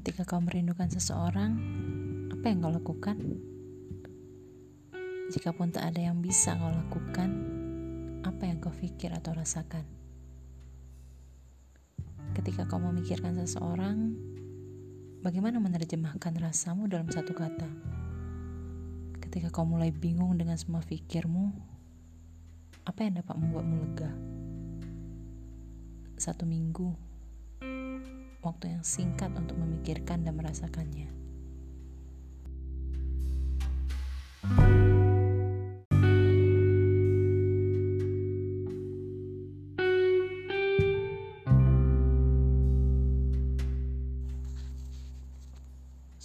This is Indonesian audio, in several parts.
Ketika kau merindukan seseorang, apa yang kau lakukan? Jikapun tak ada yang bisa kau lakukan, apa yang kau pikir atau rasakan? Ketika kau memikirkan seseorang, bagaimana menerjemahkan rasamu dalam satu kata? Ketika kau mulai bingung dengan semua pikirmu, apa yang dapat membuatmu lega? Satu minggu, waktu yang singkat untuk memikirkan dan merasakannya.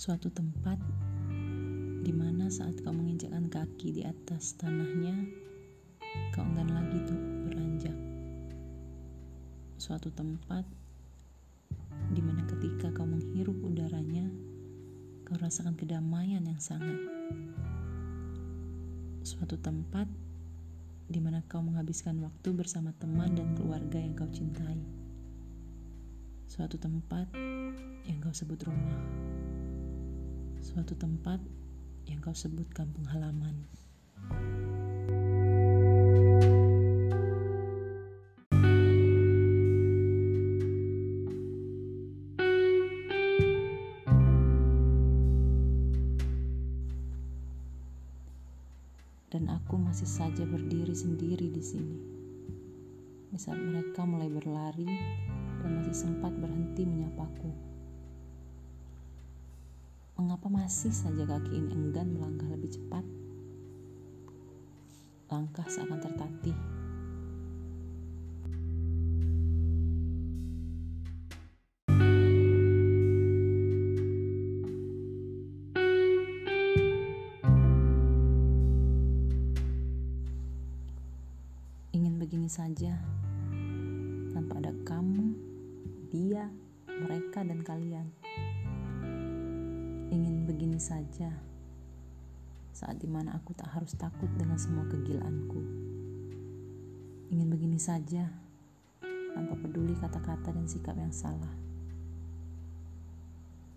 Suatu tempat di mana saat kau menginjakkan kaki di atas tanahnya, kau enggan lagi tuh beranjak. Suatu tempat ketika kau menghirup udaranya, kau rasakan kedamaian yang sangat. Suatu tempat di mana kau menghabiskan waktu bersama teman dan keluarga yang kau cintai. Suatu tempat yang kau sebut rumah. Suatu tempat yang kau sebut kampung halaman. Berdiri sendiri di sini. Di saat mereka mulai berlari dan masih sempat berhenti menyapaku. Mengapa masih saja kaki ini enggan melangkah lebih cepat? Langkah seakan tertatih saja tanpa ada kamu, dia, mereka, dan kalian. Ingin begini saja saat di mana aku tak harus takut dengan semua kegilaanku. Ingin begini saja tanpa peduli kata-kata dan sikap yang salah.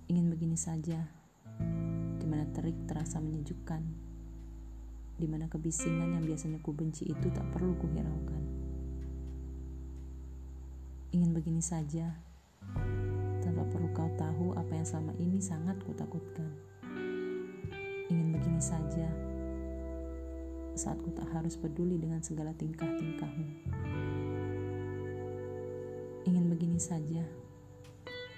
Ingin begini saja di mana terik terasa menyejukkan di mana kebisingan yang biasanya ku benci itu tak perlu kuhiraukan. Ingin begini saja, tanpa perlu kau tahu apa yang selama ini sangat kutakutkan. Ingin begini saja, saat ku tak harus peduli dengan segala tingkah-tingkahmu. Ingin begini saja,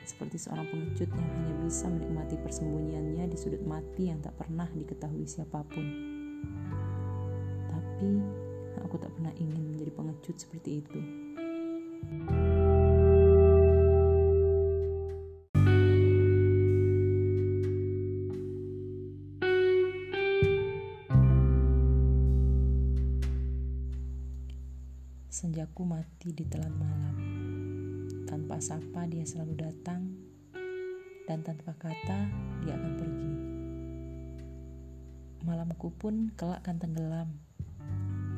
seperti seorang pengecut yang hanya bisa menikmati persembunyiannya di sudut mati yang tak pernah diketahui siapa pun. Tapi aku tak pernah ingin menjadi pengecut seperti itu. Senjaku mati di telan malam. Tanpa sapa dia selalu datang dan tanpa kata dia akan pergi. Malamku pun kelak akan tenggelam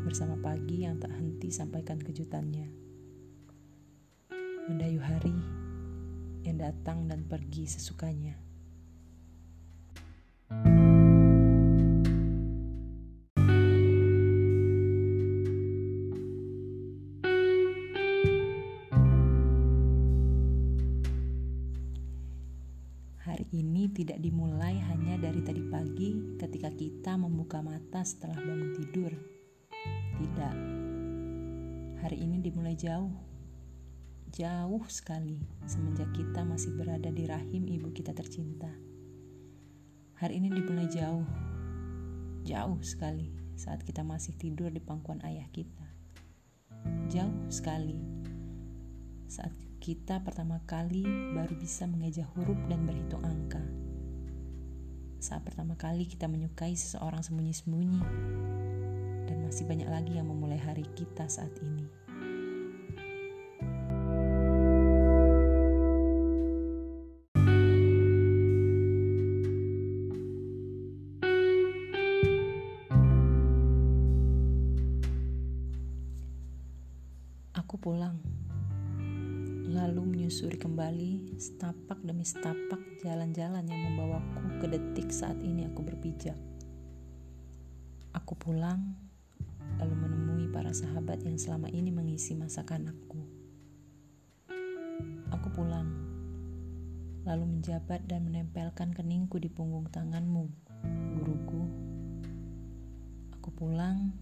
bersama pagi yang tak henti sampaikan kejutannya. Mendayu hari yang datang dan pergi sesukanya. Tidak dimulai hanya dari tadi pagi ketika kita membuka mata setelah bangun tidur. Tidak. Hari ini dimulai jauh. Jauh sekali semenjak kita masih berada di rahim ibu kita tercinta. Hari ini dimulai jauh. Jauh sekali saat kita masih tidur di pangkuan ayah kita. Jauh sekali saat kita pertama kali baru bisa mengeja huruf dan berhitung angka. Saat pertama kali kita menyukai seseorang sembunyi-sembunyi, dan masih banyak lagi yang memulai hari kita saat ini. Lalu menyusuri kembali setapak demi setapak jalan-jalan yang membawaku ke detik saat ini aku berpijak. Aku pulang, lalu menemui para sahabat yang selama ini mengisi masa kanakku. Aku pulang, lalu menjabat dan menempelkan keningku di punggung tanganmu, guruku. Aku pulang,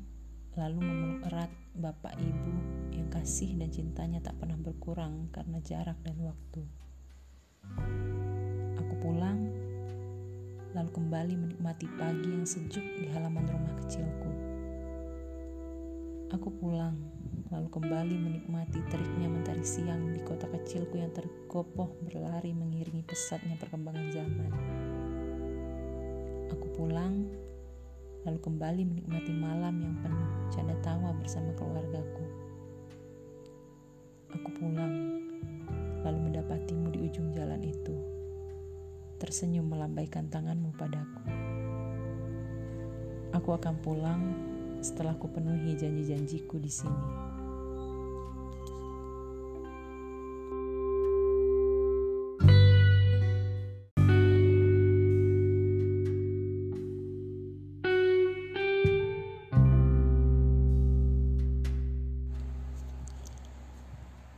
lalu memeluk erat bapak ibu kasih dan cintanya tak pernah berkurang karena jarak dan waktu. Aku pulang, lalu kembali menikmati pagi yang sejuk di halaman rumah kecilku. Aku pulang, lalu kembali menikmati teriknya mentari siang di kota kecilku yang tergopoh berlari mengiringi pesatnya perkembangan zaman. Aku pulang, lalu kembali menikmati malam yang penuh canda tawa bersama keluargaku. Aku pulang, lalu mendapatimu di ujung jalan itu, tersenyum melambaikan tanganmu padaku. Aku akan pulang setelah kupenuhi janji-janjiku di sini.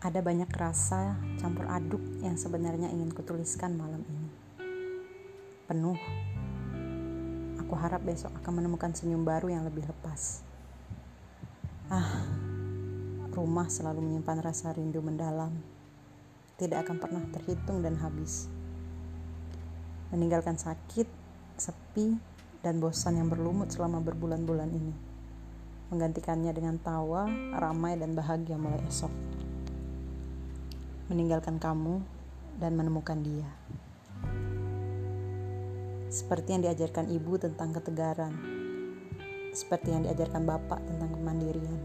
Ada banyak rasa campur aduk yang sebenarnya ingin kutuliskan malam ini. Penuh. Aku harap besok akan menemukan senyum baru yang lebih lepas. Ah, rumah selalu menyimpan rasa rindu mendalam. Tidak akan pernah terhitung dan habis. Meninggalkan sakit, sepi, dan bosan yang berlumut selama berbulan-bulan ini. Menggantikannya dengan tawa, ramai, dan bahagia mulai esok meninggalkan kamu dan menemukan dia. Seperti yang diajarkan ibu tentang ketegaran, seperti yang diajarkan bapak tentang kemandirian,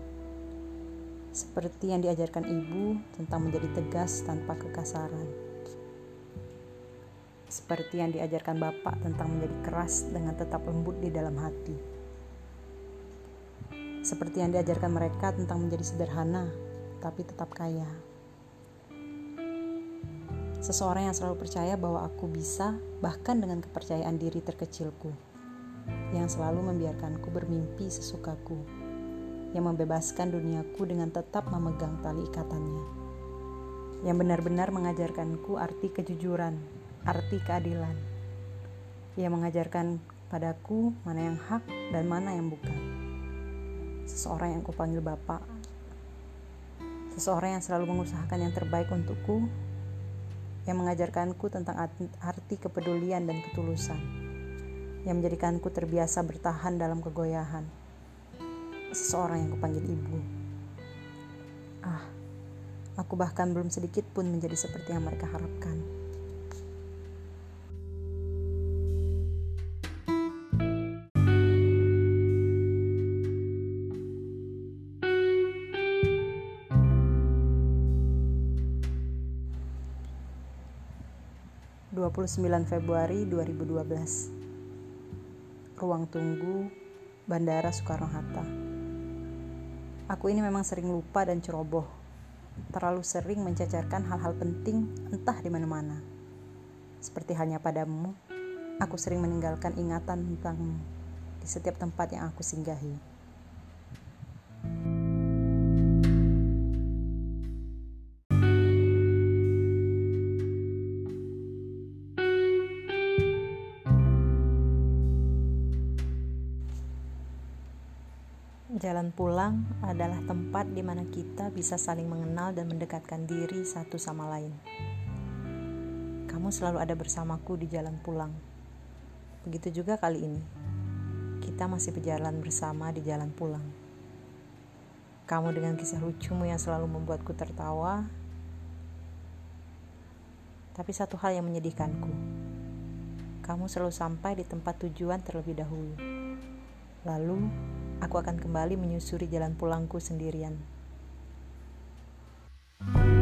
seperti yang diajarkan ibu tentang menjadi tegas tanpa kekasaran, seperti yang diajarkan bapak tentang menjadi keras dengan tetap lembut di dalam hati, seperti yang diajarkan mereka tentang menjadi sederhana tapi tetap kaya. Seseorang yang selalu percaya bahwa aku bisa, bahkan dengan kepercayaan diri terkecilku, yang selalu membiarkanku bermimpi sesukaku, yang membebaskan duniaku dengan tetap memegang tali ikatannya, yang benar-benar mengajarkanku arti kejujuran, arti keadilan, yang mengajarkan padaku mana yang hak dan mana yang bukan. Seseorang yang kupanggil Bapak, seseorang yang selalu mengusahakan yang terbaik untukku yang mengajarkanku tentang arti kepedulian dan ketulusan, yang menjadikanku terbiasa bertahan dalam kegoyahan. Seseorang yang kupanggil ibu. Ah, aku bahkan belum sedikit pun menjadi seperti yang mereka harapkan. 29 Februari 2012 Ruang tunggu Bandara Soekarno-Hatta. Aku ini memang sering lupa dan ceroboh. Terlalu sering mencacarkan hal-hal penting entah di mana-mana. Seperti halnya padamu Aku sering meninggalkan ingatan tentangmu Di setiap tempat yang aku singgahi Jalan pulang adalah tempat di mana kita bisa saling mengenal dan mendekatkan diri satu sama lain. Kamu selalu ada bersamaku di jalan pulang. Begitu juga kali ini. Kita masih berjalan bersama di jalan pulang. Kamu dengan kisah lucumu yang selalu membuatku tertawa. Tapi satu hal yang menyedihkanku. Kamu selalu sampai di tempat tujuan terlebih dahulu. Lalu, aku akan kembali menyusuri jalan pulangku sendirian. thank you